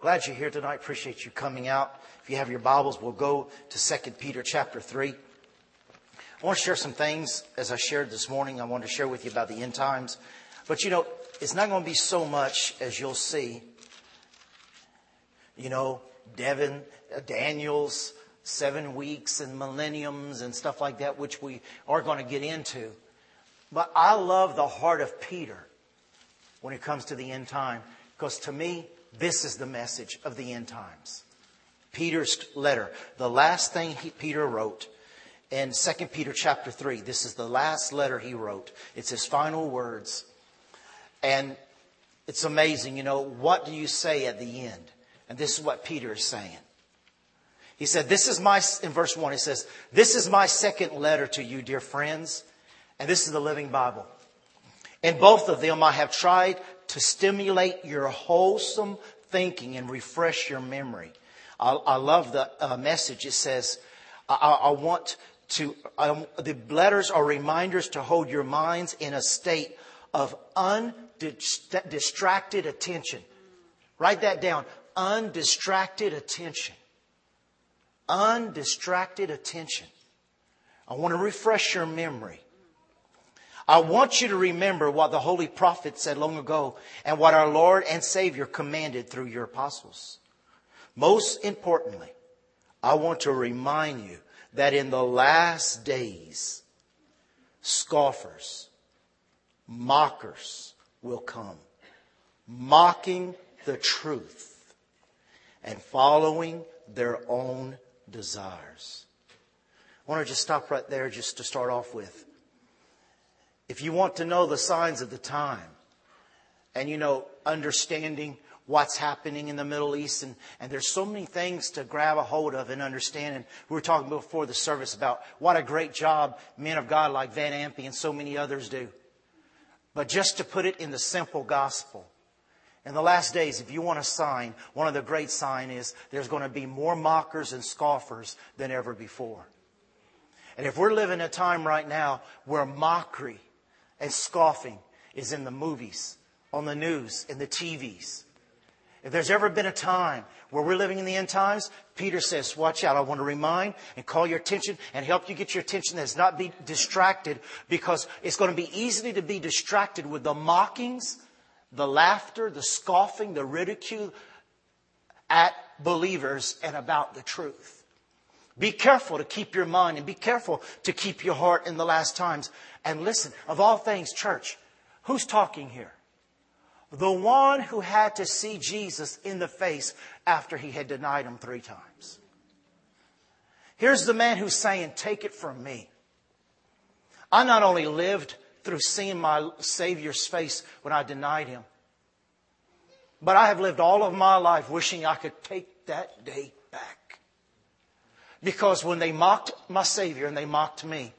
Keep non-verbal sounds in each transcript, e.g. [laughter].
Glad you're here tonight. Appreciate you coming out. If you have your Bibles, we'll go to 2 Peter chapter 3. I want to share some things as I shared this morning. I want to share with you about the end times. But you know, it's not going to be so much as you'll see. You know, Devin, uh, Daniel's seven weeks and millenniums and stuff like that, which we are going to get into. But I love the heart of Peter when it comes to the end time, because to me, this is the message of the end times. Peter's letter, the last thing he, Peter wrote in 2 Peter chapter 3. This is the last letter he wrote. It's his final words. And it's amazing, you know, what do you say at the end? And this is what Peter is saying. He said, this is my, in verse 1, he says, this is my second letter to you, dear friends. And this is the Living Bible. In both of them, I have tried to stimulate your wholesome thinking and refresh your memory. I, I love the uh, message. It says, I, I want to, um, the letters are reminders to hold your minds in a state of undistracted attention. Write that down. Undistracted attention. Undistracted attention. I want to refresh your memory. I want you to remember what the holy prophet said long ago and what our Lord and Savior commanded through your apostles. Most importantly, I want to remind you that in the last days, scoffers, mockers will come, mocking the truth and following their own desires. I want to just stop right there just to start off with. If you want to know the signs of the time and, you know, understanding what's happening in the Middle East, and, and there's so many things to grab a hold of and understand. And we were talking before the service about what a great job men of God like Van Impe and so many others do. But just to put it in the simple gospel, in the last days, if you want a sign, one of the great signs is there's going to be more mockers and scoffers than ever before. And if we're living a time right now where mockery and scoffing is in the movies, on the news, in the TVs. If there's ever been a time where we're living in the end times, Peter says, watch out. I want to remind and call your attention and help you get your attention that's not be distracted because it's going to be easy to be distracted with the mockings, the laughter, the scoffing, the ridicule at believers and about the truth. Be careful to keep your mind and be careful to keep your heart in the last times. And listen, of all things, church, who's talking here? The one who had to see Jesus in the face after he had denied him three times. Here's the man who's saying, Take it from me. I not only lived through seeing my Savior's face when I denied him, but I have lived all of my life wishing I could take that day back. Because when they mocked my Savior and they mocked me,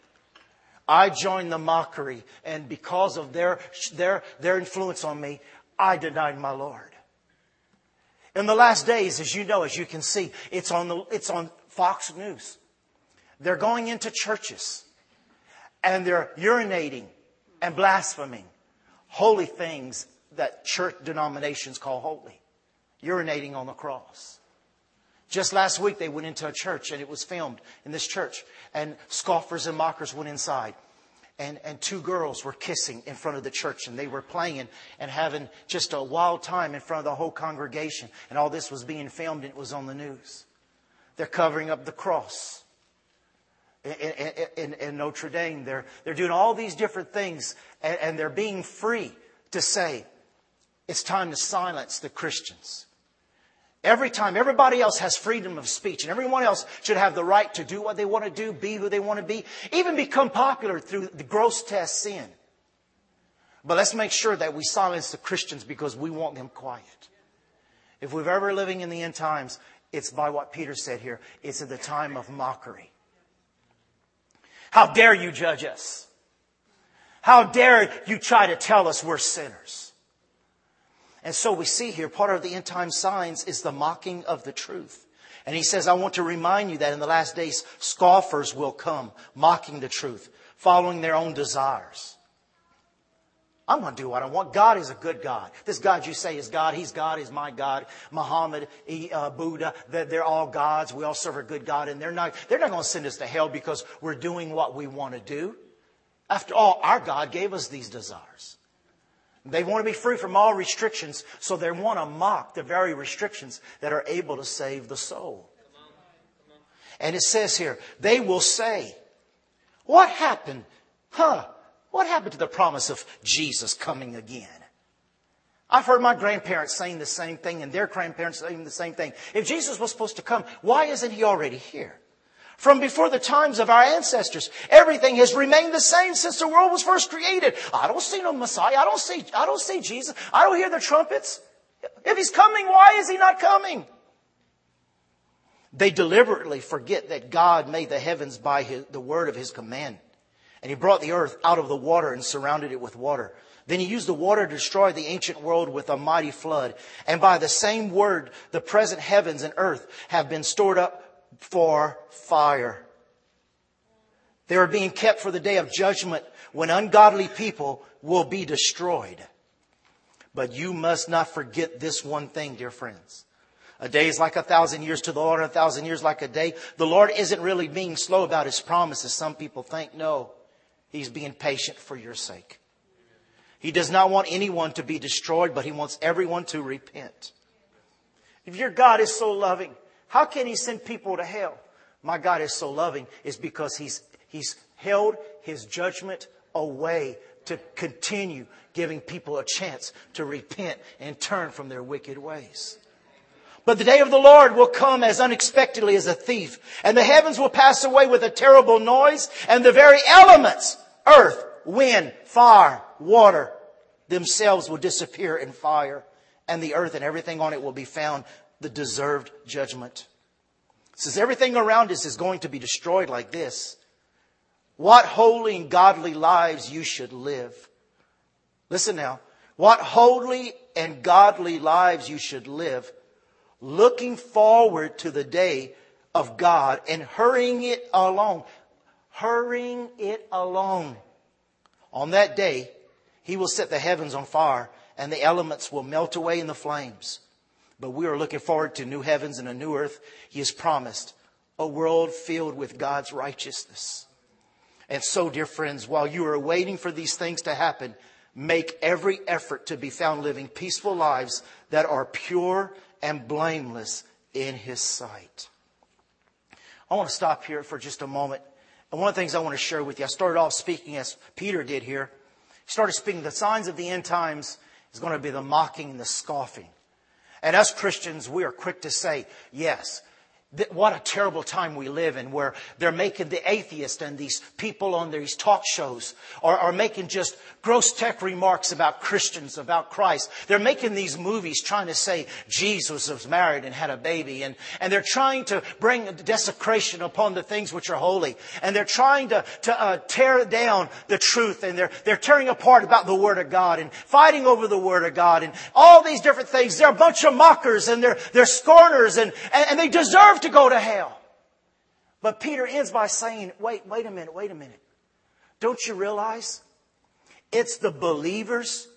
I joined the mockery, and because of their, their, their influence on me, I denied my Lord. In the last days, as you know, as you can see, it's on, the, it's on Fox News. They're going into churches and they're urinating and blaspheming holy things that church denominations call holy, urinating on the cross. Just last week, they went into a church and it was filmed in this church. And scoffers and mockers went inside. And, and two girls were kissing in front of the church and they were playing and having just a wild time in front of the whole congregation. And all this was being filmed and it was on the news. They're covering up the cross. In, in, in, Notre Dame. They're, they're doing all these different things and, and they're being free to say, it's time to silence the Christians. Every time, everybody else has freedom of speech, and everyone else should have the right to do what they want to do, be who they want to be, even become popular through the gross test sin. But let's make sure that we silence the Christians because we want them quiet. If we're ever living in the end times, it's by what Peter said here. It's at the time of mockery. How dare you judge us? How dare you try to tell us we're sinners? And so we see here part of the end time signs is the mocking of the truth. And he says, I want to remind you that in the last days, scoffers will come, mocking the truth, following their own desires. I'm going to do what I want. God is a good God. This God you say is God, He's God, He's my God. Muhammad, he, uh, Buddha, they're, they're, all gods. We all serve a good God, and they're not, they're not going to send us to hell because we're doing what we want to do. After all, our God gave us these desires. They want to be free from all restrictions, so they want to mock the very restrictions that are able to save the soul. And it says here, they will say, What happened? Huh? What happened to the promise of Jesus coming again? I've heard my grandparents saying the same thing and their grandparents saying the same thing. If Jesus was supposed to come, why isn't he already here? From before the times of our ancestors, everything has remained the same since the world was first created. I don't see no Messiah. I don't see, I don't see Jesus. I don't hear the trumpets. If he's coming, why is he not coming? They deliberately forget that God made the heavens by his, the word of his command. And he brought the earth out of the water and surrounded it with water. Then he used the water to destroy the ancient world with a mighty flood. And by the same word, the present heavens and earth have been stored up for fire. They are being kept for the day of judgment when ungodly people will be destroyed. But you must not forget this one thing, dear friends. A day is like a thousand years to the Lord, and a thousand years like a day. The Lord isn't really being slow about his promises. Some people think, no. He's being patient for your sake. He does not want anyone to be destroyed, but he wants everyone to repent. If your God is so loving, how can he send people to hell? My God is so loving is because he's, he's held his judgment away to continue giving people a chance to repent and turn from their wicked ways. But the day of the Lord will come as unexpectedly as a thief, and the heavens will pass away with a terrible noise, and the very elements, earth, wind, fire, water, themselves will disappear in fire, and the earth and everything on it will be found the deserved judgment. Says everything around us is going to be destroyed like this. What holy and godly lives you should live. Listen now. What holy and godly lives you should live looking forward to the day of God and hurrying it along. Hurrying it along. On that day, he will set the heavens on fire and the elements will melt away in the flames. But we are looking forward to new heavens and a new earth. He has promised a world filled with God's righteousness. And so, dear friends, while you are waiting for these things to happen, make every effort to be found living peaceful lives that are pure and blameless in his sight. I want to stop here for just a moment. And one of the things I want to share with you, I started off speaking as Peter did here. He started speaking, the signs of the end times is going to be the mocking and the scoffing. And us Christians, we are quick to say, yes, what a terrible time we live in where they're making the atheist and these people on these talk shows are, are, making just gross tech remarks about Christians, about Christ. They're making these movies trying to say Jesus was married and had a baby and, and they're trying to bring desecration upon the things which are holy. And they're trying to, to uh, tear down the truth and they're, they're tearing apart about the Word of God and fighting over the Word of God and all these different things. They're a bunch of mockers and they're, they're scorners and, and, and they deserve to go to hell. But Peter ends by saying, wait, wait a minute, wait a minute. Don't you realize it's the believers?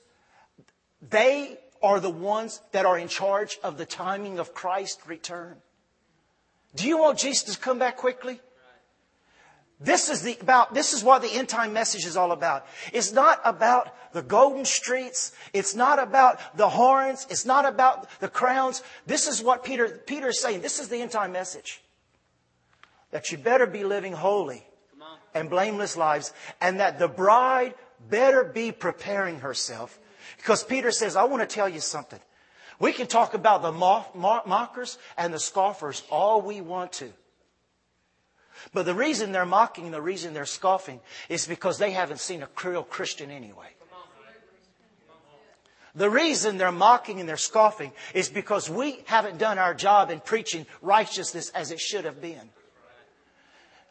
They are the ones that are in charge of the timing of Christ's return. Do you want Jesus to come back quickly? This is the about this is what the end time message is all about. It's not about the golden streets. It's not about the horns. It's not about the crowns. This is what Peter Peter is saying. This is the end time message. That you better be living holy and blameless lives, and that the bride better be preparing herself. Because Peter says, I want to tell you something. We can talk about the mockers and the scoffers all we want to. But the reason they're mocking, the reason they're scoffing, is because they haven't seen a real Christian anyway. The reason they're mocking and they're scoffing is because we haven't done our job in preaching righteousness as it should have been.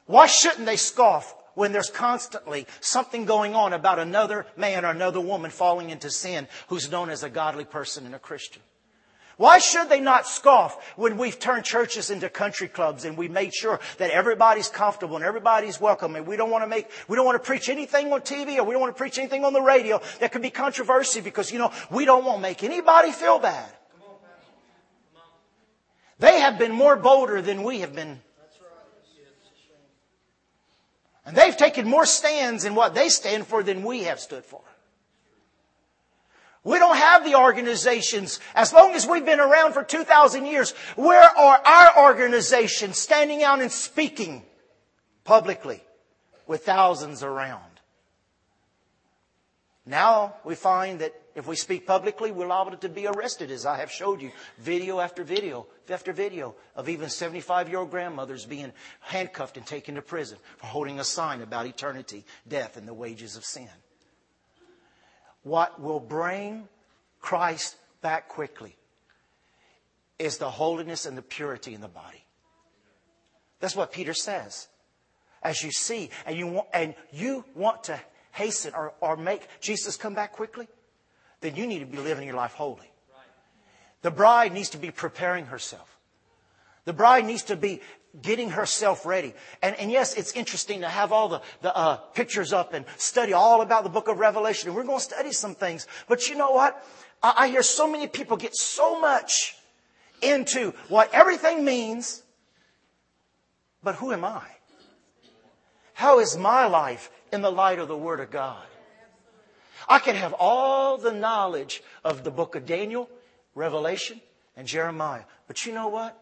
Why shouldn't they scoff when there's constantly something going on about another man or another woman falling into sin who's known as a godly person and a Christian? Why should they not scoff when we've turned churches into country clubs and we made sure that everybody's comfortable and everybody's welcome and we don't want to make, we don't want to preach anything on TV or we don't want to preach anything on the radio that could be controversy because, you know, we don't want to make anybody feel bad. They have been more bolder than we have been. And they've taken more stands in what they stand for than we have stood for. We don't have the organizations. As long as we've been around for 2,000 years, where are our organizations standing out and speaking publicly with thousands around? Now we find that if we speak publicly, we're liable to be arrested, as I have showed you, video after video after video of even 75 year old grandmothers being handcuffed and taken to prison for holding a sign about eternity, death, and the wages of sin what will bring Christ back quickly is the holiness and the purity in the body. That's what Peter says. As you see, and you want, and you want to hasten or, or make Jesus come back quickly, then you need to be living your life holy. The bride needs to be preparing herself. The bride needs to be getting herself ready. And, and yes, it's interesting to have all the, the uh, pictures up and study all about the book of Revelation. And we're going to study some things. But you know what? I, I hear so many people get so much into what everything means. But who am I? How is my life in the light of the Word of God? I can have all the knowledge of the book of Daniel, Revelation, and Jeremiah. But you know what?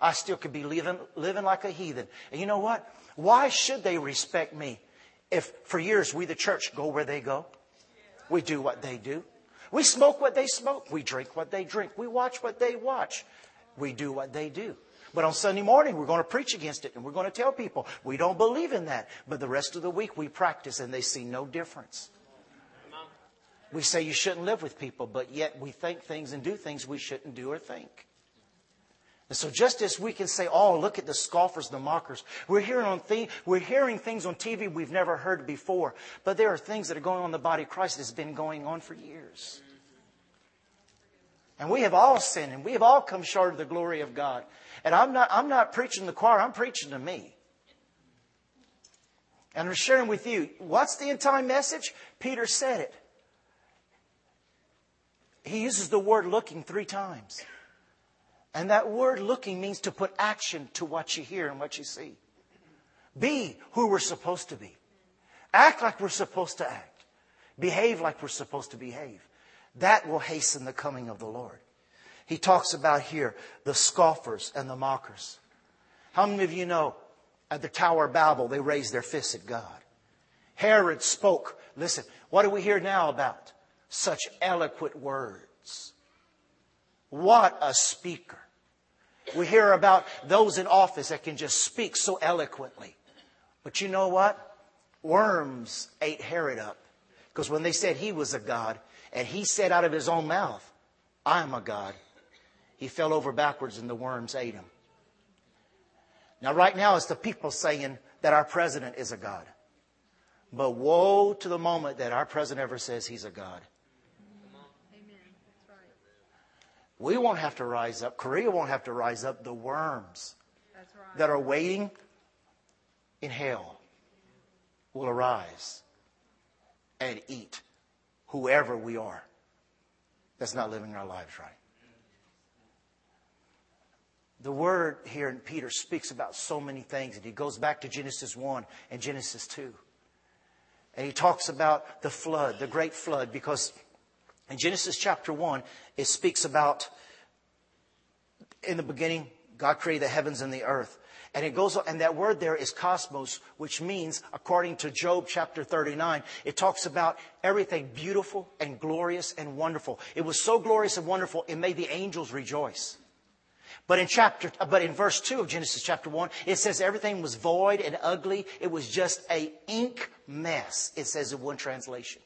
I still could be living, living like a heathen. And you know what? Why should they respect me if for years we, the church, go where they go? We do what they do. We smoke what they smoke. We drink what they drink. We watch what they watch. We do what they do. But on Sunday morning, we're going to preach against it and we're going to tell people we don't believe in that. But the rest of the week, we practice and they see no difference. We say you shouldn't live with people, but yet we think things and do things we shouldn't do or think. And so just as we can say, oh, look at the scoffers, the mockers, we're hearing, on th- we're hearing things on TV we've never heard before. But there are things that are going on in the body of Christ that's been going on for years. And we have all sinned and we have all come short of the glory of God. And I'm not, I'm not preaching the choir, I'm preaching to me. And I'm sharing with you, what's the end time message? Peter said it. He uses the word looking three times. And that word looking means to put action to what you hear and what you see. Be who we're supposed to be. Act like we're supposed to act. Behave like we're supposed to behave. That will hasten the coming of the Lord. He talks about here the scoffers and the mockers. How many of you know at the Tower of Babel they raised their fists at God? Herod spoke. Listen, what do we hear now about? Such eloquent words. What a speaker. We hear about those in office that can just speak so eloquently. But you know what? Worms ate Herod up. Because when they said he was a God, and he said out of his own mouth, I am a God, he fell over backwards and the worms ate him. Now, right now, it's the people saying that our president is a God. But woe to the moment that our president ever says he's a God. We won't have to rise up. Korea won't have to rise up. The worms right. that are waiting in hell will arise and eat whoever we are that's not living our lives right. The word here in Peter speaks about so many things, and he goes back to Genesis 1 and Genesis 2. And he talks about the flood, the great flood, because in Genesis chapter 1, it speaks about in the beginning, God created the heavens and the earth. And it goes and that word there is cosmos, which means, according to Job chapter 39, it talks about everything beautiful and glorious and wonderful. It was so glorious and wonderful, it made the angels rejoice. But in chapter, but in verse 2 of Genesis chapter 1, it says everything was void and ugly. It was just a ink mess, it says in one translation.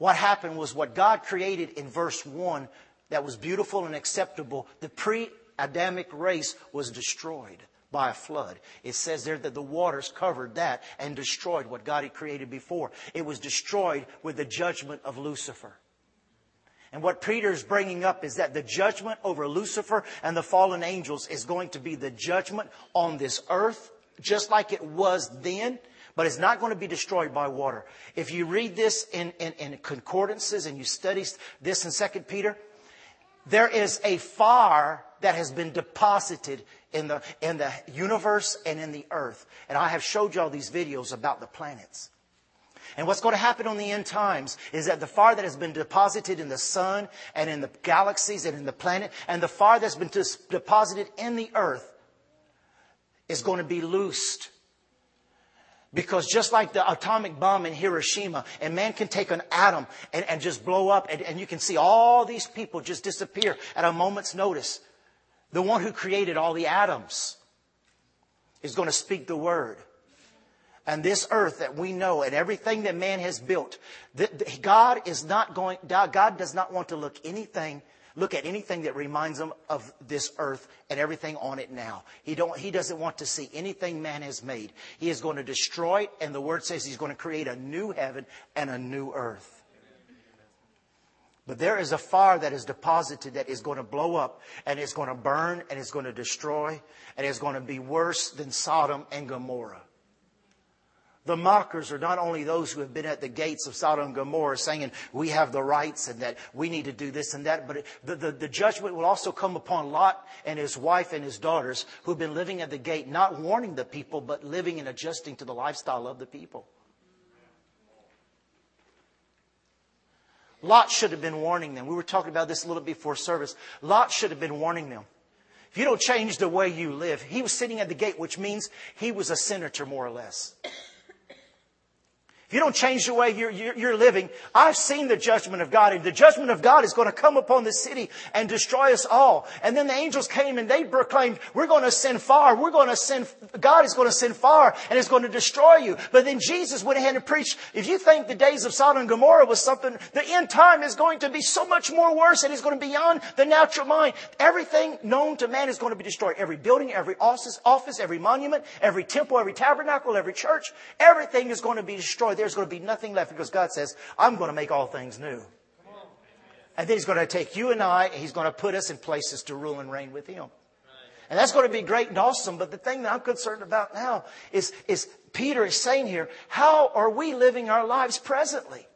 What happened was what God created in verse 1 that was beautiful and acceptable, the pre Adamic race was destroyed by a flood. It says there that the waters covered that and destroyed what God had created before. It was destroyed with the judgment of Lucifer. And what Peter is bringing up is that the judgment over Lucifer and the fallen angels is going to be the judgment on this earth, just like it was then, but it's not going to be destroyed by water. If you read this in, in, in concordances and you study this in 2 Peter, there is a fire that has been deposited in the, in the universe and in the earth. And I have showed you all these videos about the planets. And what's going to happen on the end times is that the fire that has been deposited in the sun and in the galaxies and in the planet and the fire that's been deposited in the earth is going to be loosed. Because just like the atomic bomb in Hiroshima, and man can take an atom and, and just blow up, and, and you can see all these people just disappear at a moment's notice. The one who created all the atoms is going to speak the word and this earth that we know and everything that man has built, God is not going, God does not want to look anything, look at anything that reminds him of this earth and everything on it now. He don't, he doesn't want to see anything man has made. He is going to destroy it and the word says he's going to create a new heaven and a new earth. But there is a fire that is deposited that is going to blow up and it's going to burn and it's going to destroy and it's going to be worse than Sodom and Gomorrah. The mockers are not only those who have been at the gates of Sodom and Gomorrah saying, we have the rights and that we need to do this and that, but the, the, the, judgment will also come upon Lot and his wife and his daughters who have been living at the gate, not warning the people, but living and adjusting to the lifestyle of the people. Lot should have been warning them. We were talking about this a little before service. Lot should have been warning them. If you don't change the way you live, he was sitting at the gate, which means he was a senator, more or less. If you don't change the way you're, you're, you're, living, I've seen the judgment of God, and the judgment of God is going to come upon the city and destroy us all. And then the angels came and they proclaimed, we're going to send fire, we're going to send, God is going to send fire, and it's going to destroy you. But then Jesus went ahead and preached, if you think the days of Sodom and Gomorrah was something, the end time is going to be so much more worse, and it's going to be beyond the natural mind. Everything known to man is going to be destroyed. Every building, every office, office every monument, every temple, every tabernacle, every church, everything is going to be destroyed there's going to be nothing left because God says, I'm going to make all things new. And then He's going to take you and I, and He's going to put us in places to rule and reign with Him. And that's going to be great and awesome. But the thing that I'm concerned about now is, is Peter is saying here, how are we living our lives presently?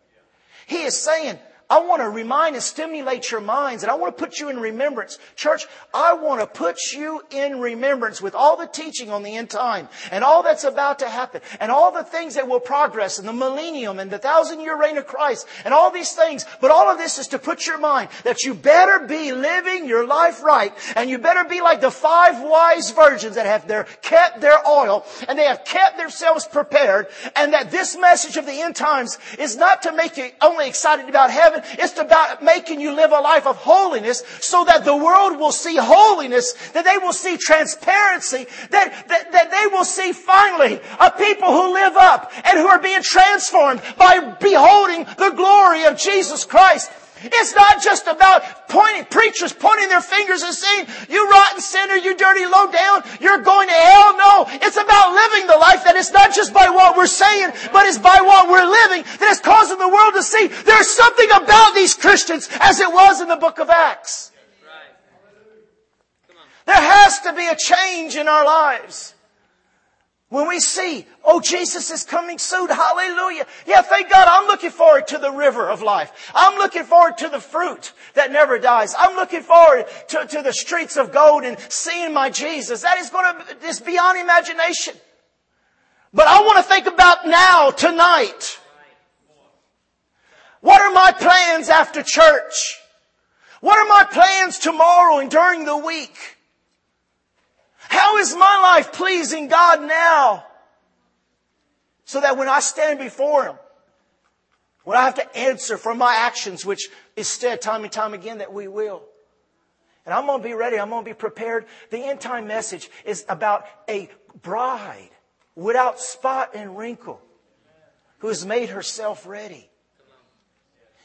He is saying, I want to remind and stimulate your minds and I want to put you in remembrance. Church, I want to put you in remembrance with all the teaching on the end time and all that's about to happen and all the things that will progress in the millennium and the thousand year reign of Christ and all these things. But all of this is to put your mind that you better be living your life right and you better be like the five wise virgins that have their, kept their oil and they have kept themselves prepared and that this message of the end times is not to make you only excited about heaven. It's about making you live a life of holiness so that the world will see holiness, that they will see transparency, that, that, that they will see finally a people who live up and who are being transformed by beholding the glory of Jesus Christ. It's not just about pointing, preachers pointing their fingers and saying, you rotten sinner, you dirty low down, you're going to hell. No, it's about living the life that is not just by what we're saying, but is by what we're living that is causing the world to see there's something about these Christians as it was in the book of Acts. There has to be a change in our lives. When we see, oh, Jesus is coming soon, hallelujah. Yeah, thank God, I'm looking forward to the river of life. I'm looking forward to the fruit that never dies. I'm looking forward to, to the streets of gold and seeing my Jesus. That is going to, is beyond imagination. But I want to think about now, tonight. What are my plans after church? What are my plans tomorrow and during the week? How is my life pleasing God now? So that when I stand before Him, when I have to answer for my actions, which is said time and time again that we will. And I'm going to be ready. I'm going to be prepared. The end time message is about a bride without spot and wrinkle who has made herself ready.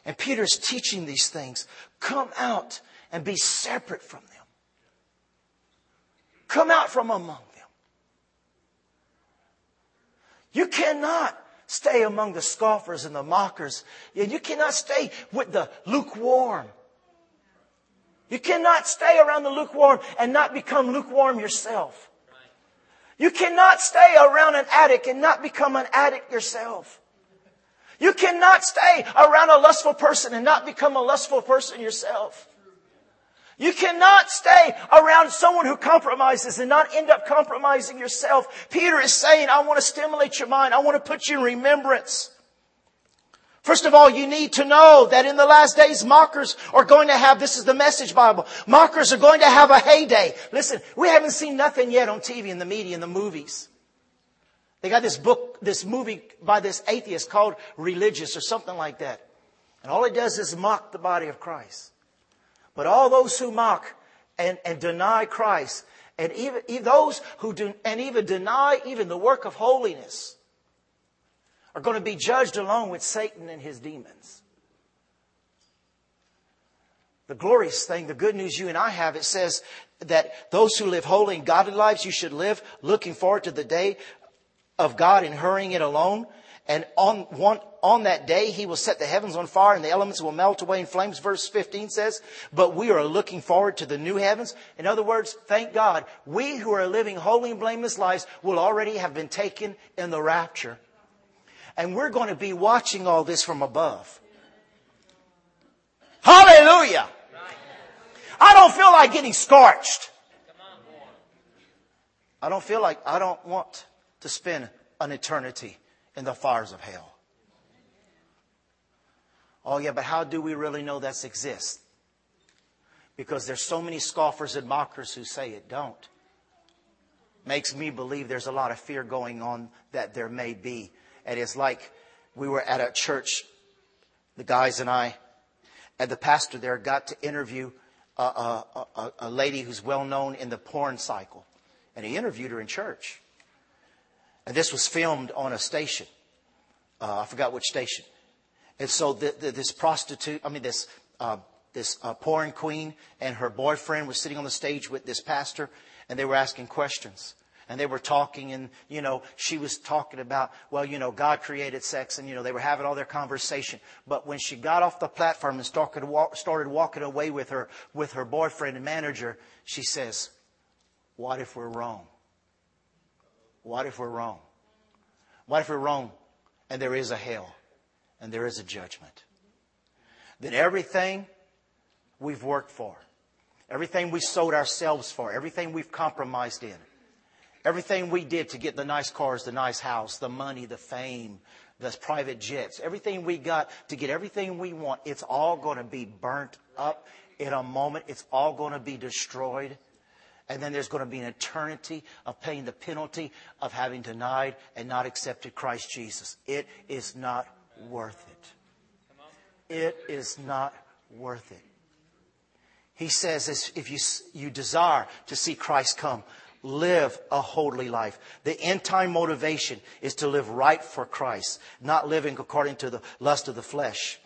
And Peter's teaching these things. Come out and be separate from them. Come out from among them. You cannot stay among the scoffers and the mockers. and You cannot stay with the lukewarm You cannot stay around the lukewarm and not become lukewarm yourself. You cannot stay around an addict and not become an addict yourself. You cannot stay around a lustful person and not become a lustful person yourself. You cannot stay around someone who compromises and not end up compromising yourself. Peter is saying, I want to stimulate your mind. I want to put you in remembrance. First of all, you need to know that in the last days, mockers are going to have, this is the message Bible, mockers are going to have a heyday. Listen, we haven't seen nothing yet on TV, in the media, in the movies. They got this book, this movie by this atheist called Religious or something like that. And all it does is mock the body of Christ. But all those who mock and, and deny Christ, and even, even those who do, and even deny even the work of holiness, are going to be judged along with Satan and his demons. The glorious thing, the good news you and I have, it says that those who live holy and godly lives, you should live looking forward to the day of God and hurrying it alone. And on one, on that day, he will set the heavens on fire and the elements will melt away in flames. Verse 15 says, but we are looking forward to the new heavens. In other words, thank God, we who are living holy and blameless lives will already have been taken in the rapture. And we're going to be watching all this from above. Hallelujah! I don't feel like getting scorched. I don't feel like, I don't want to spend an eternity in the fires of hell. Oh yeah, but how do we really know that exists? Because there's so many scoffers and mockers who say it don't. Makes me believe there's a lot of fear going on that there may be. And it's like we were at a church, the guys and I, and the pastor there got to interview a, a, a, a lady who's well known in the porn cycle. And he interviewed her in church. And this was filmed on a station. Uh, I forgot which station. And so the, the, this prostitute, I mean, this, uh, this uh, porn queen and her boyfriend was sitting on the stage with this pastor, and they were asking questions. And they were talking, and, you know, she was talking about, well, you know, God created sex, and, you know, they were having all their conversation. But when she got off the platform and started, started walking away with her, with her boyfriend and manager, she says, what if we're wrong? What if we're wrong? What if we're wrong and there is a hell and there is a judgment? Then everything we've worked for, everything we sold ourselves for, everything we've compromised in, everything we did to get the nice cars, the nice house, the money, the fame, the private jets, everything we got to get everything we want, it's all going to be burnt up in a moment. It's all going to be destroyed. And then there's going to be an eternity of paying the penalty of having denied and not accepted Christ Jesus. It is not worth it. It is not worth it. He says if you, you desire to see Christ come, live a holy life. The end time motivation is to live right for Christ, not living according to the lust of the flesh.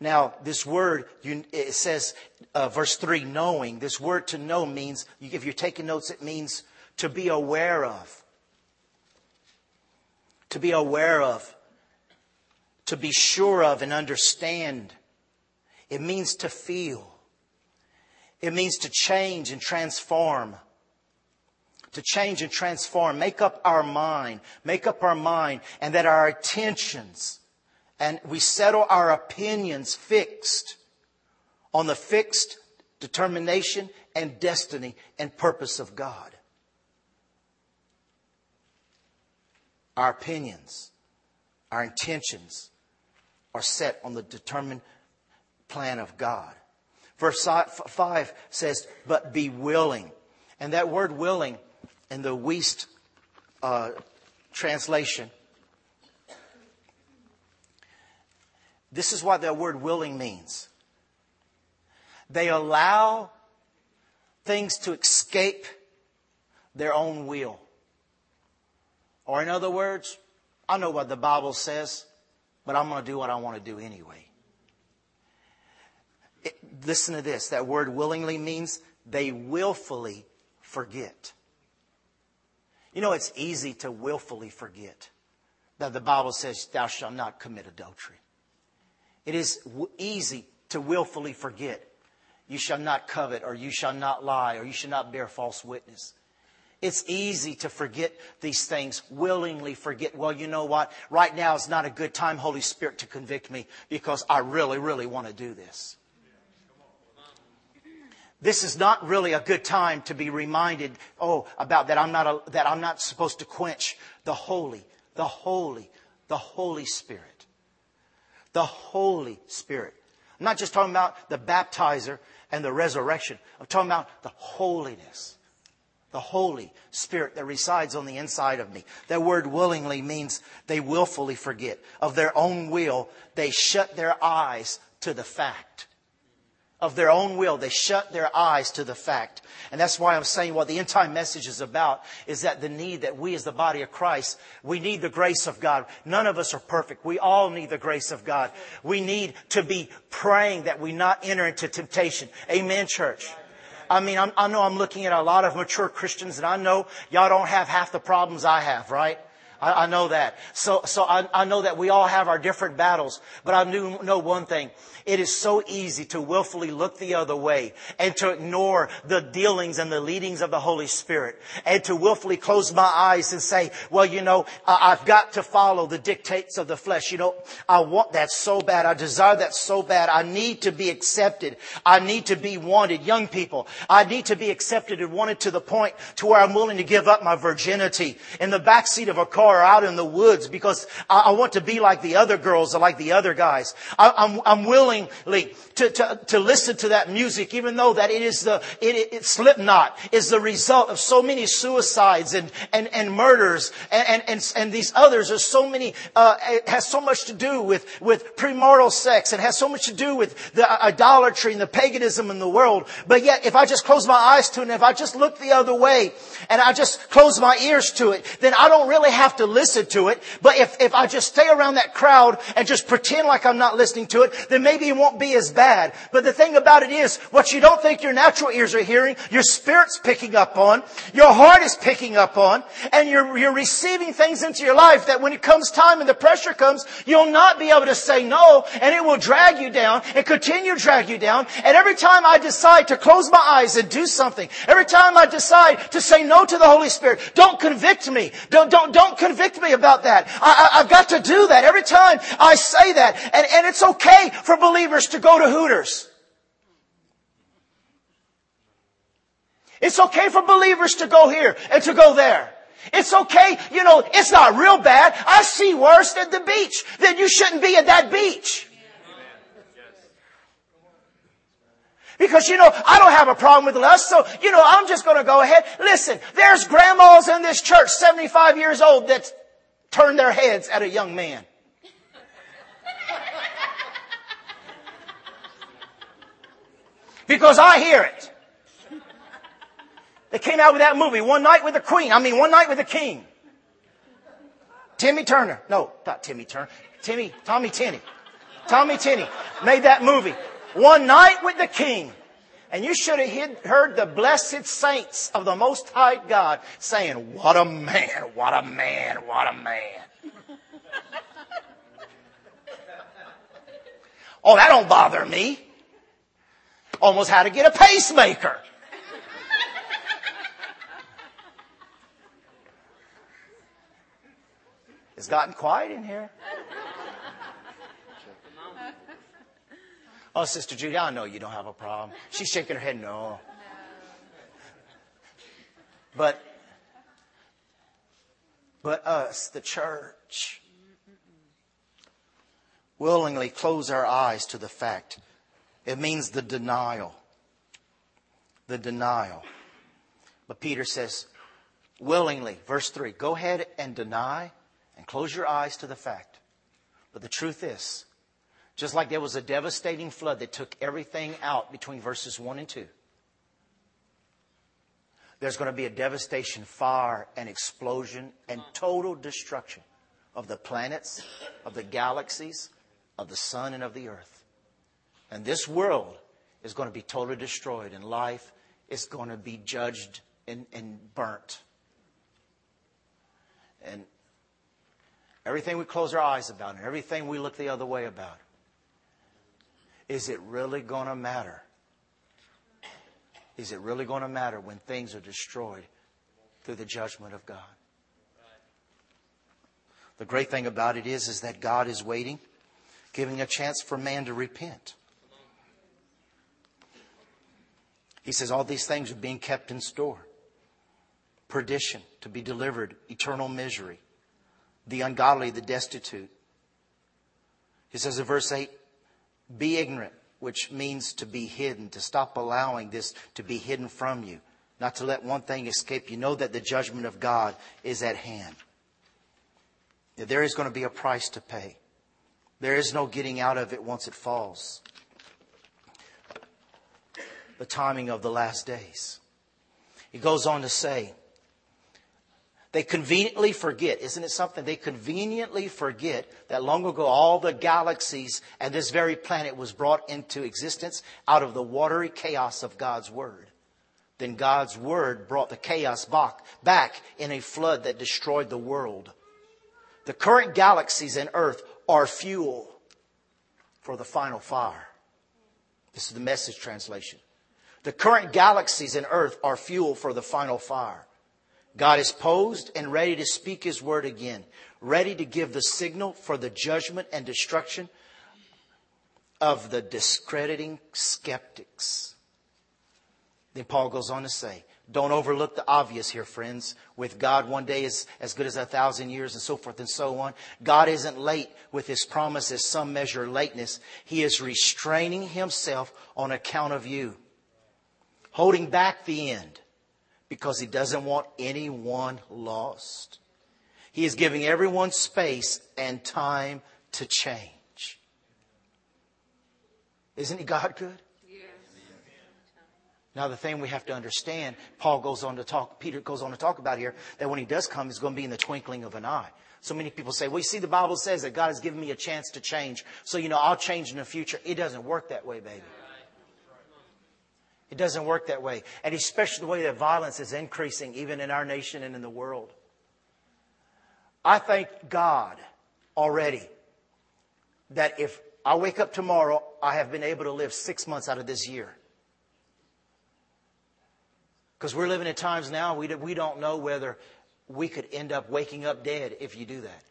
Now, this word, you, it says, uh, verse 3, knowing. This word to know means, if you're taking notes, it means to be aware of. To be aware of. To be sure of and understand. It means to feel. It means to change and transform. To change and transform. Make up our mind. Make up our mind and that our attentions and we settle our opinions fixed on the fixed determination and destiny and purpose of God. Our opinions, our intentions are set on the determined plan of God. Verse 5 says, but be willing. And that word willing in the Wuest uh, translation This is what that word willing means. They allow things to escape their own will. Or in other words, I know what the Bible says, but I'm going to do what I want to do anyway. It, listen to this. That word willingly means they willfully forget. You know, it's easy to willfully forget that the Bible says, Thou shalt not commit adultery. It is w- easy to willfully forget. You shall not covet, or you shall not lie, or you shall not bear false witness. It's easy to forget these things, willingly forget. Well, you know what? Right now is not a good time, Holy Spirit, to convict me because I really, really want to do this. This is not really a good time to be reminded, oh, about that I'm not, a, that I'm not supposed to quench the holy, the holy, the Holy Spirit. The Holy Spirit. I'm not just talking about the baptizer and the resurrection. I'm talking about the holiness. The Holy Spirit that resides on the inside of me. That word willingly means they willfully forget. Of their own will, they shut their eyes to the fact of their own will. They shut their eyes to the fact. And that's why I'm saying what the end time message is about is that the need that we as the body of Christ, we need the grace of God. None of us are perfect. We all need the grace of God. We need to be praying that we not enter into temptation. Amen, church. I mean, I'm, i know I'm looking at a lot of mature Christians and I know y'all don't have half the problems I have, right? I, I know that. So, so I, I know that we all have our different battles, but I do know one thing. It is so easy to willfully look the other way and to ignore the dealings and the leadings of the Holy Spirit and to willfully close my eyes and say, well, you know, I've got to follow the dictates of the flesh. You know, I want that so bad. I desire that so bad. I need to be accepted. I need to be wanted. Young people, I need to be accepted and wanted to the point to where I'm willing to give up my virginity in the backseat of a car or out in the woods because I, I want to be like the other girls or like the other guys. I, I'm, I'm willingly to, to, to listen to that music, even though that it is the, it, it, it Slipknot is the result of so many suicides and, and, and murders and, and, and, these others are so many, uh, it has so much to do with, with premortal sex and has so much to do with the idolatry and the paganism in the world. But yet, if I just close my eyes to it and if I just look the other way and I just close my ears to it, then I don't really have to listen to it. But if, if I just stay around that crowd and just pretend like I'm not listening to it, then maybe it won't be as bad bad. But the thing about it is, what you don't think your natural ears are hearing, your spirit's picking up on, your heart is picking up on, and you're, you're receiving things into your life that when it comes time and the pressure comes, you'll not be able to say no, and it will drag you down and continue to drag you down. And every time I decide to close my eyes and do something, every time I decide to say no to the Holy Spirit, don't convict me. Don't, don't, don't convict me about that. I, have got to do that every time I say that. And, and it's okay for believers to go to Hooters. It's okay for believers to go here and to go there. It's okay, you know, it's not real bad. I see worse at the beach. Then you shouldn't be at that beach. Because, you know, I don't have a problem with lust, so, you know, I'm just gonna go ahead. Listen, there's grandmas in this church, 75 years old, that turn their heads at a young man. Because I hear it. They came out with that movie, One Night with the Queen. I mean, One Night with the King. Timmy Turner. No, not Timmy Turner. Timmy, Tommy Tenney. Tommy Tenney made that movie. One Night with the King. And you should have heard the blessed saints of the Most High God saying, what a man, what a man, what a man. oh, that don't bother me almost had to get a pacemaker. It's gotten quiet in here. Oh, Sister Judy, I know you don't have a problem. She's shaking her head, no. But, but us, the church, willingly close our eyes to the fact it means the denial. The denial. But Peter says, willingly, verse 3, go ahead and deny and close your eyes to the fact. But the truth is, just like there was a devastating flood that took everything out between verses 1 and 2, there's going to be a devastation, fire, and explosion and total destruction of the planets, of the galaxies, of the sun, and of the earth. And this world is going to be totally destroyed, and life is going to be judged and, and burnt. And everything we close our eyes about, and everything we look the other way about, is it really going to matter is it really going to matter when things are destroyed through the judgment of God? The great thing about it is, is that God is waiting, giving a chance for man to repent. He says all these things are being kept in store. Perdition, to be delivered, eternal misery, the ungodly, the destitute. He says in verse 8, be ignorant, which means to be hidden, to stop allowing this to be hidden from you, not to let one thing escape you. Know that the judgment of God is at hand. There is going to be a price to pay. There is no getting out of it once it falls. The timing of the last days. He goes on to say, they conveniently forget, isn't it something? They conveniently forget that long ago all the galaxies and this very planet was brought into existence out of the watery chaos of God's Word. Then God's Word brought the chaos back, in a flood that destroyed the world. The current galaxies and Earth are fuel for the final fire. This is the message translation. The current galaxies and Earth are fuel for the final fire. God is posed and ready to speak his word again, ready to give the signal for the judgment and destruction of the discrediting skeptics. Then Paul goes on to say, don't overlook the obvious here, friends. With God, one day is as good as a thousand years and so forth and so on. God isn't late with his promises, some measure lateness. He is restraining himself on account of you, holding back the end because he doesn't want anyone lost. He is giving everyone space and time to change. Isn't he God good? Yes. Now, the thing we have to understand, Paul goes on to talk, Peter goes on to talk about here, that when he does come, he's going to be in the twinkling of an eye. So many people say, well, you see, the Bible says that God has given me a chance to change. So, you know, I'll change in the future. It doesn't work that way, baby. It doesn't work that way. And especially the way that violence is increasing, even in our nation and in the world. I thank God already that if I wake up tomorrow, I have been able to live six months out of this year. Because we're living in times now we, we don't know whether we could end up waking up dead if you do that.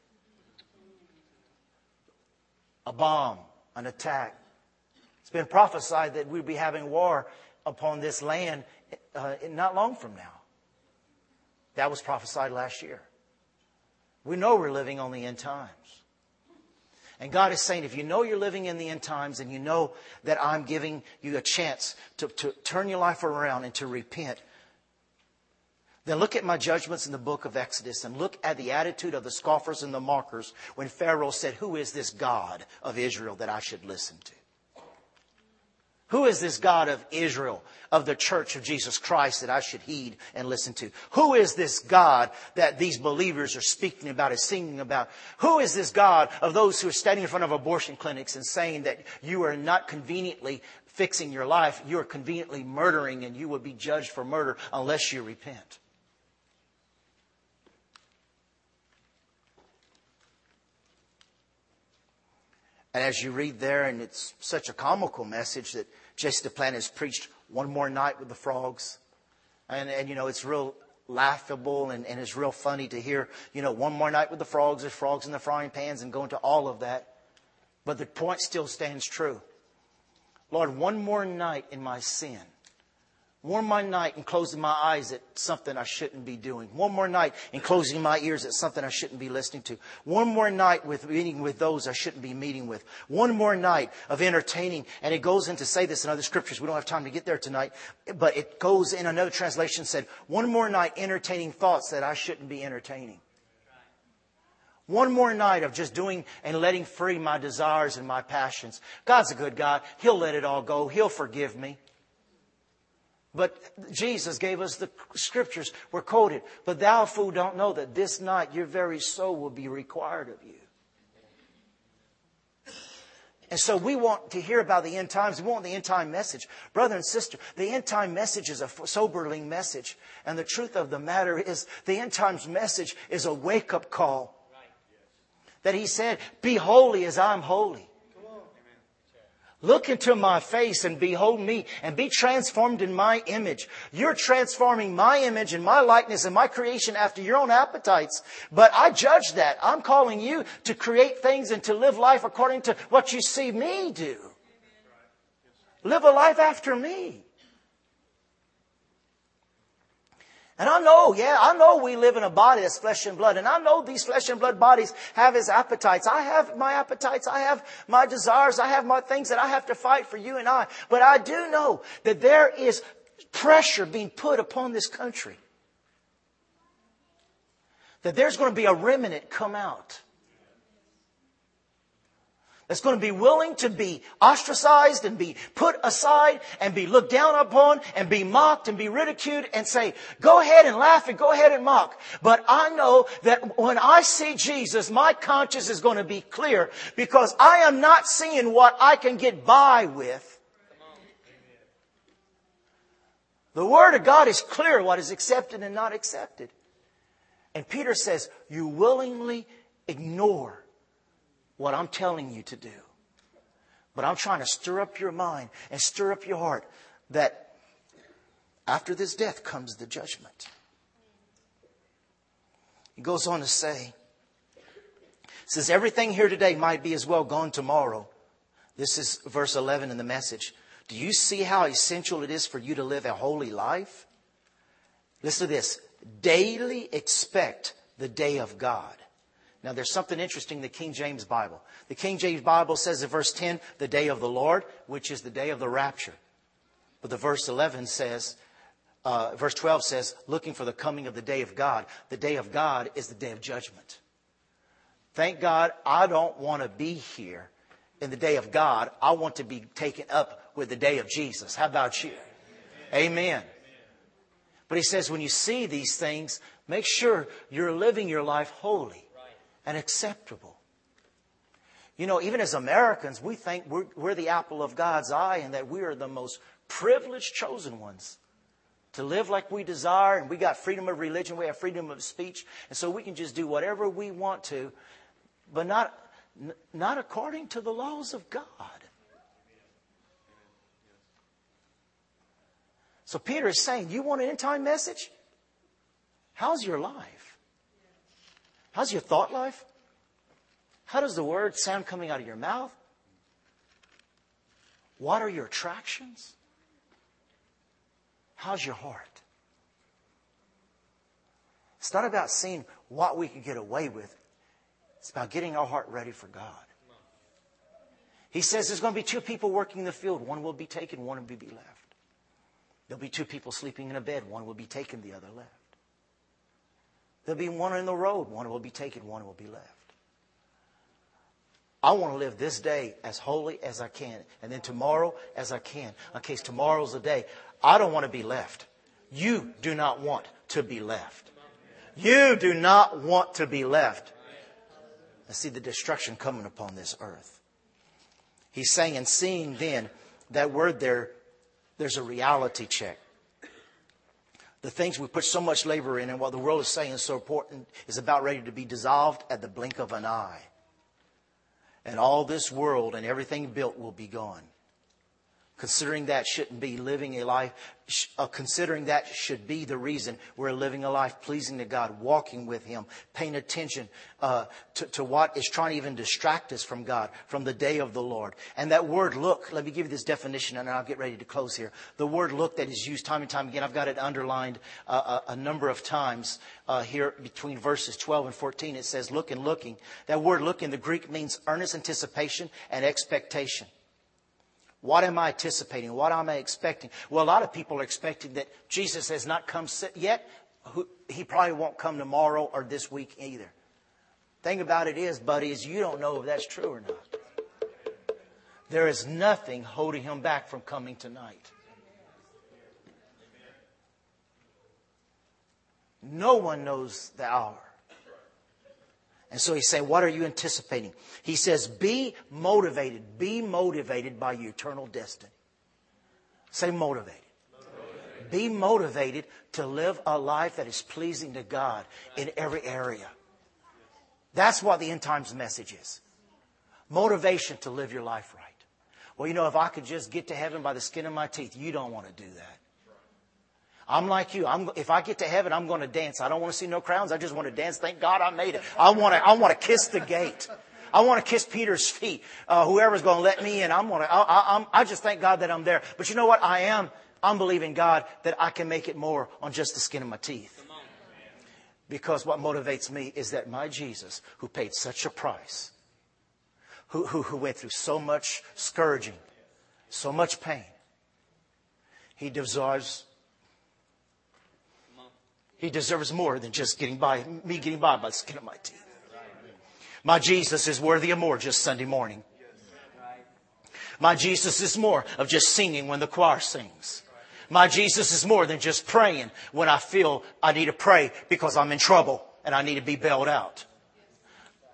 A bomb, an attack. It's been prophesied that we'd be having war upon this land uh, not long from now. That was prophesied last year. We know we're living on the end times. And God is saying, if you know you're living in the end times and you know that I'm giving you a chance to, to turn your life around and to repent, then look at my judgments in the book of Exodus and look at the attitude of the scoffers and the mockers when Pharaoh said, Who is this God of Israel that I should listen to? Who is this God of Israel, of the church of Jesus Christ that I should heed and listen to? Who is this God that these believers are speaking about and singing about? Who is this God of those who are standing in front of abortion clinics and saying that you are not conveniently fixing your life, you are conveniently murdering and you will be judged for murder unless you repent? And as you read there, and it's such a comical message that Jesse Duplantis has preached one more night with the frogs. And, and you know, it's real laughable and, and it's real funny to hear, you know, one more night with the frogs, there's frogs in the frying pans and go into all of that. But the point still stands true. Lord, one more night in my sin one more night in closing my eyes at something I shouldn't be doing. One more night in closing my ears at something I shouldn't be listening to. One more night with meeting with those I shouldn't be meeting with. One more night of entertaining. And it goes in to say this in other scriptures. We don't have time to get there tonight. But it goes in another translation said, one more night entertaining thoughts that I shouldn't be entertaining. One more night of just doing and letting free my desires and my passions. God's a good God. He'll let it all go. He'll forgive me. But Jesus gave us the scriptures were quoted. But thou fool don't know that this night your very soul will be required of you. And so we want to hear about the end times. We want the end time message. Brother and sister, the end time message is a sobering message. And the truth of the matter is the end times message is a wake up call. That he said, be holy as I'm holy. Look into my face and behold me and be transformed in my image. You're transforming my image and my likeness and my creation after your own appetites. But I judge that. I'm calling you to create things and to live life according to what you see me do. Live a life after me. And I know, yeah, I know we live in a body that's flesh and blood. And I know these flesh and blood bodies have his appetites. I have my appetites. I have my desires. I have my things that I have to fight for you and I. But I do know that there is pressure being put upon this country. That there's going to be a remnant come out that's going to be willing to be ostracized and be put aside and be looked down upon and be mocked and be ridiculed and say, go ahead and laugh and go ahead and mock. But I know that when I see Jesus, my conscience is going to be clear because I am not seeing what I can get by with. The Word of God is clear what is accepted and not accepted. And Peter says, you willingly ignore what I'm telling you to do. But I'm trying to stir up your mind and stir up your heart that after this death comes the judgment. He goes on to say, says everything here today might be as well gone tomorrow. This is verse 11 in the message. Do you see how essential it is for you to live a holy life? Listen to this. Daily expect the day of God. Now, there's something interesting in the King James Bible. The King James Bible says in verse 10, the day of the Lord, which is the day of the rapture. But the verse 11 says, uh, verse 12 says, looking for the coming of the day of God. The day of God is the day of judgment. Thank God I don't want to be here in the day of God. I want to be taken up with the day of Jesus. How about you? Amen. But he says, when you see these things, make sure you're living your life holy and acceptable. You know, even as Americans, we think we're, we're, the apple of God's eye and that we are the most privileged chosen ones to live like we desire and we got freedom of religion, we have freedom of speech, and so we can just do whatever we want to, but not, not according to the laws of God. So Peter is saying, you want an end time message? How's your life? How's your thought life? How does the word sound coming out of your mouth? What are your attractions? How's your heart? It's not about seeing what we can get away with. It's about getting our heart ready for God. He says there's going to be two people working in the field. One will be taken, one will be left. There'll be two people sleeping in a bed. One will be taken, the other left. There'll be one in the road. One will be taken, one will be left. I want to live this day as holy as I can, and then tomorrow as I can, in case tomorrow's the day. I don't want to be left. You do not want to be left. You do not want to be left. I see the destruction coming upon this earth. He's saying, and seeing then, that word there, there's a reality check the things we put so much labor in and what the world is saying is so important is about ready to be dissolved at the blink of an eye. And all this world and everything built will be gone. Considering that shouldn't be living a life, uh, considering that should be the reason we're living a life pleasing to God, walking with Him, paying attention uh, to, to what is trying to even distract us from God, from the day of the Lord. And that word look, let me give you this definition and I'll get ready to close here. The word look that is used time and time again, I've got it underlined uh, a, a, number of times uh, here between verses 12 and 14. It says look and looking. That word look in the Greek means earnest anticipation and expectation. What am I anticipating? What am I expecting? Well, a lot of people are expecting that Jesus has not come yet. He probably won't come tomorrow or this week either. Thing about it is, buddy, is you don't know if that's true or not. There is nothing holding him back from coming tonight. No one knows the hour. And so he's saying, what are you anticipating? He says, be motivated. Be motivated by your eternal destiny. Say motivated. motivated. Be motivated to live a life that is pleasing to God in every area. That's what the end times message is. Motivation to live your life right. Well, you know, if I could just get to heaven by the skin of my teeth, you don't want to do that. I'm like you. I'm, if I get to heaven, I'm going to dance. I don't want to see no crowns. I just want to dance. Thank God I made it. I want to, I want to kiss the gate. I want to kiss Peter's feet. Uh, whoever's going to let me in, I'm going to, I, I, I'm, I just thank God that I'm there. But you know what? I am, I'm believing God that I can make it more on just the skin of my teeth. Because what motivates me is that my Jesus, who paid such a price, who, who, who went through so much scourging, so much pain, he deserves he deserves more than just getting by, me getting by by the skin of my teeth. My Jesus is worthy of more just Sunday morning. My Jesus is more of just singing when the choir sings. My Jesus is more than just praying when I feel I need to pray because I'm in trouble and I need to be bailed out.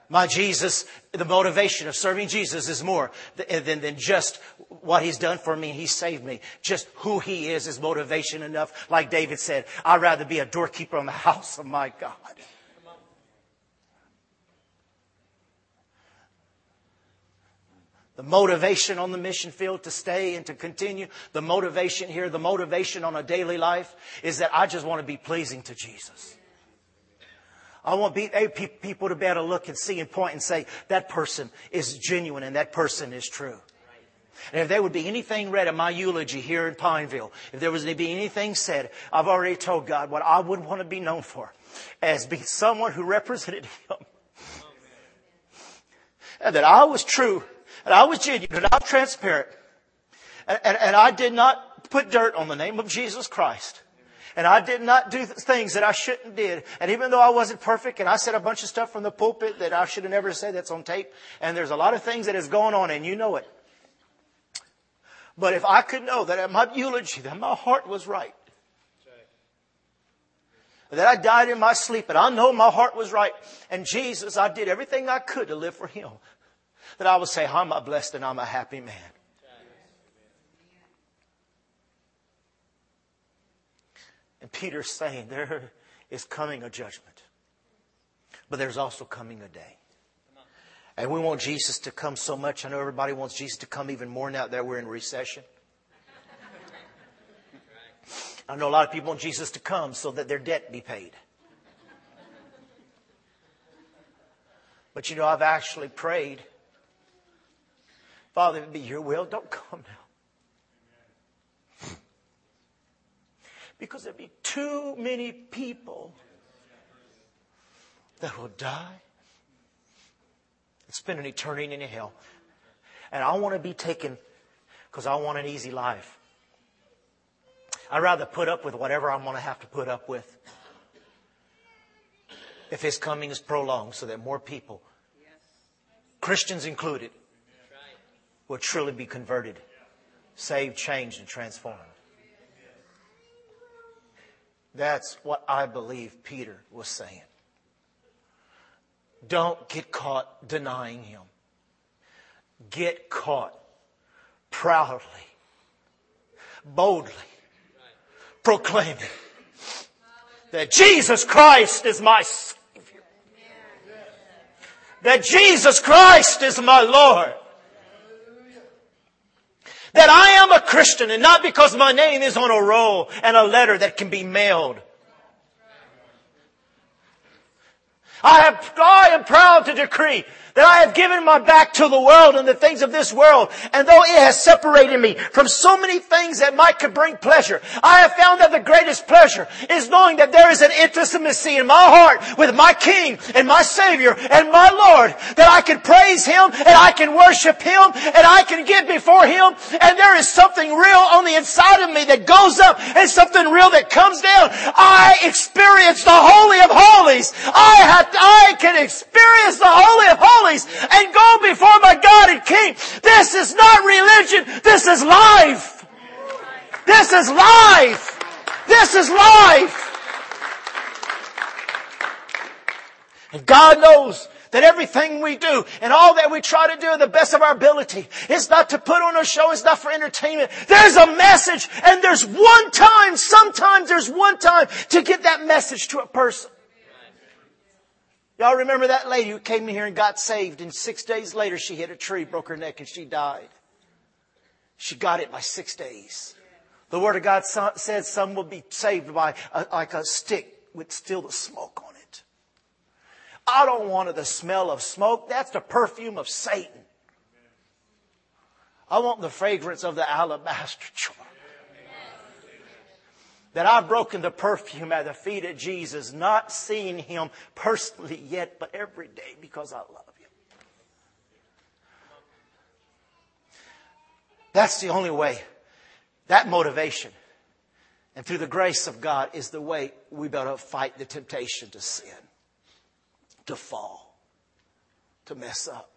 My Jesus, the motivation of serving Jesus is more eh, than, than just what He's done for me. He saved me. Just who He is is motivation enough. Like David said, I'd rather be a doorkeeper in the [laughs] house of my God. The motivation on the mission field to stay and to continue, the motivation here, the motivation on a daily life is that I just want to be pleasing to Jesus. I want people to be able to look and see and point and say, that person is genuine and that person is true. And if there would be anything read in my eulogy here in Pineville, if there was to be anything said, I've already told God what I would want to be known for as being someone who represented [laughs] Him. And that I was true, and I was genuine, and I was transparent, and, and, and I did not put dirt on the name of Jesus Christ. And I did not do things that I shouldn't did. And even though I wasn't perfect and I said a bunch of stuff from the pulpit that I should have never said that's on tape. And there's a lot of things that is going on and you know it. But if I could know that at my eulogy that my heart was right. That I died in my sleep and I know my heart was right. And Jesus, I did everything I could to live for Him. That I would say, I'm a blessed and I'm a happy man. And Peter's saying there is coming a judgment. But there's also coming a day. And we want Jesus to come so much. I know everybody wants Jesus to come even more now that we're in recession. I know a lot of people want Jesus to come so that their debt be paid. But you know, I've actually prayed, Father, if it be your will, don't come now. Because there'll be too many people that will die and spend an eternity in hell. And I want to be taken because I want an easy life. I'd rather put up with whatever I'm going to have to put up with. If his coming is prolonged so that more people, Christians included, will truly be converted, saved, changed, and transformed. That's what I believe Peter was saying. Don't get caught denying him. Get caught proudly, boldly proclaiming that Jesus Christ is my Savior. That Jesus Christ is my Lord. That I am a Christian and not because my name is on a roll and a letter that can be mailed. I, have, I am proud to decree that I have given my back to the world and the things of this world. And though it has separated me from so many things that might could bring pleasure, I have found that the greatest pleasure is knowing that there is an intimacy in my heart with my King and my Savior and my Lord, that I can praise Him and I can worship Him and I can get before Him and there is something real on the inside of me that goes up and something real that comes down. I experience the Holy of Holies. I have, I can experience the Holy of Holies and go before my God and King. This is not religion. This is life. This is life. This is life. And God knows that everything we do and all that we try to do the best of our ability is not to put on a show, it's not for entertainment. There's a message and there's one time, sometimes there's one time to get that message to a person. Y'all remember that lady who came in here and got saved, and six days later she hit a tree, broke her neck, and she died. She got it by six days. The Word of God says some will be saved by a, like a stick with still the smoke on it. I don't want the smell of smoke. That's the perfume of Satan. I want the fragrance of the alabaster jar. That I've broken the perfume at the feet of Jesus, not seeing him personally yet, but every day because I love him. That's the only way. That motivation. And through the grace of God is the way we better fight the temptation to sin, to fall, to mess up.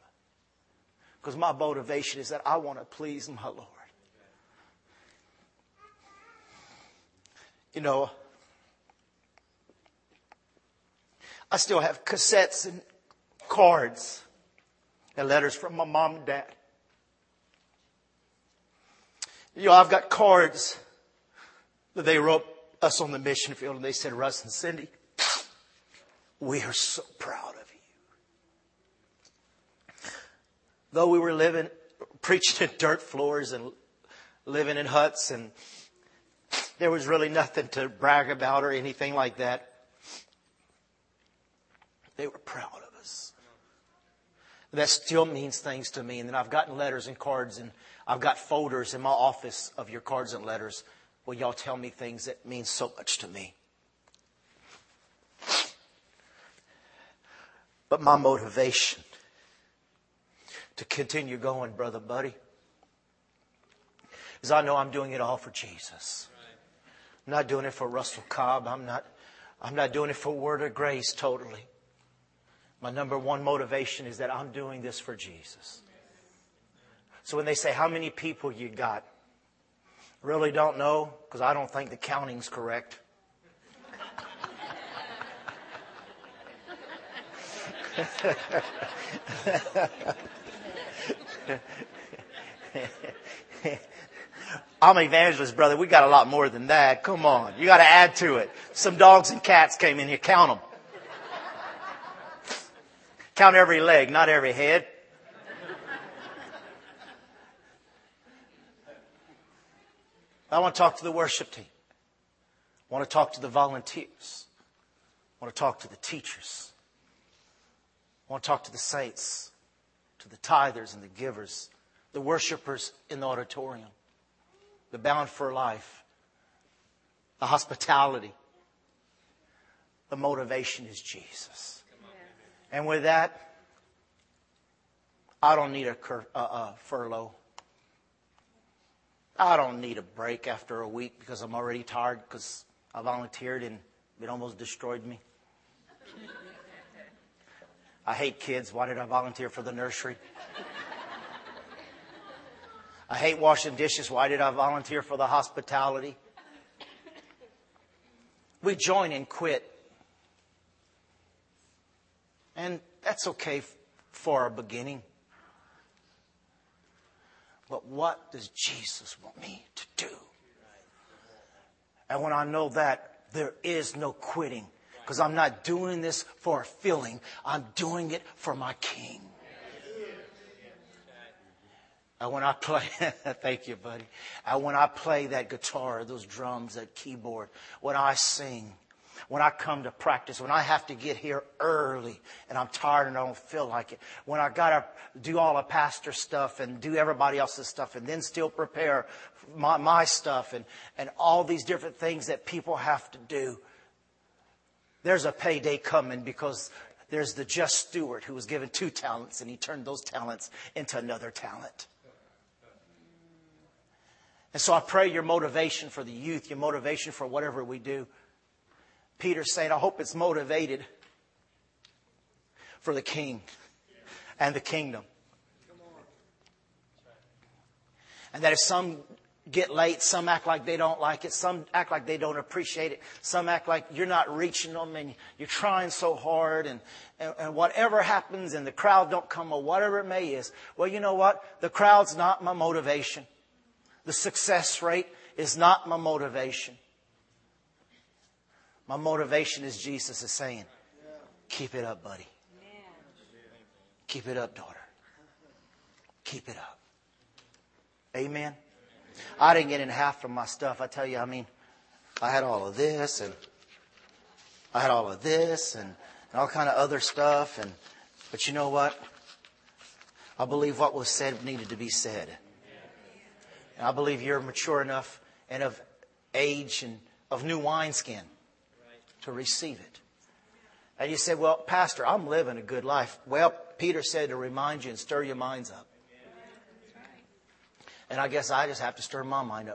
Because my motivation is that I want to please my Lord. You know, I still have cassettes and cards and letters from my mom and dad. You know, I've got cards that they wrote us on the mission field and they said, Russ and Cindy, we are so proud of you. though we were living, preaching in dirt floors and living in huts and there was really nothing to brag about or anything like that. They were proud of us. That still means things to me. And then I've gotten letters and cards and I've got folders in my office of your cards and letters where y'all tell me things that mean so much to me. But my motivation to continue going, brother buddy. Is I know I'm doing it all for Jesus. I'm not doing it for Russell Cobb. I'm not, I'm not doing it for Word of Grace totally. My number one motivation is that I'm doing this for Jesus. So when they say, how many people you got? Really don't know because I don't think the counting's correct. [laughs] I'm an evangelist, brother. We got a lot more than that. Come on. You got to add to it. Some dogs and cats came in here. Count them. Count every leg, not every head. I want to talk to the worship team. I want to talk to the volunteers. I want to talk to the teachers. I want to talk to the saints to the tithers and the givers, the worshipers in the auditorium, the bound for life, the hospitality. The motivation is Jesus. And with that, I don't need a, cur- uh, uh, furlough. I don't need a break after a week because I'm already tired because I volunteered and it almost destroyed me. I hate kids. Why did I volunteer for the nursery? I hate washing dishes. Why did I volunteer for the hospitality? We join and quit. And that's okay for a beginning. But what does Jesus want me to do? And when I know that, there is no quitting because I'm not doing this for a feeling. I'm doing it for my King. And when I play, [laughs] thank you, buddy. And when I play that guitar, those drums, that keyboard, when I sing, when I come to practice, when I have to get here early and I'm tired and I don't feel like it, when I gotta do all the pastor stuff and do everybody else's stuff and then still prepare my, my stuff and, and all these different things that people have to do there's a payday coming because there's the just steward who was given two talents and he turned those talents into another talent. And so I pray your motivation for the youth, your motivation for whatever we do. Peter's saying, I hope it's motivated for the king and the kingdom. And that if some get late. Some act like they don't like it. Some act like they don't appreciate it. Some act like you're not reaching them and you're trying so hard and, and, and, whatever happens and the crowd don't come or whatever it may is. Well, you know what? The crowd's not my motivation. The success rate is not my motivation. My motivation is Jesus is saying, keep it up, buddy. Keep it up, daughter. Keep it up. Amen. I didn't get in half of my stuff. I tell you, I mean, I had all of this and I had all of this and, and all kind of other stuff. And, but you know what? I believe what was said needed to be said. And I believe you're mature enough and of age and of new wineskin to receive it. And you say, well, Pastor, I'm living a good life. Well, Peter said to remind you and stir your minds up. And I guess I just have to stir my mind up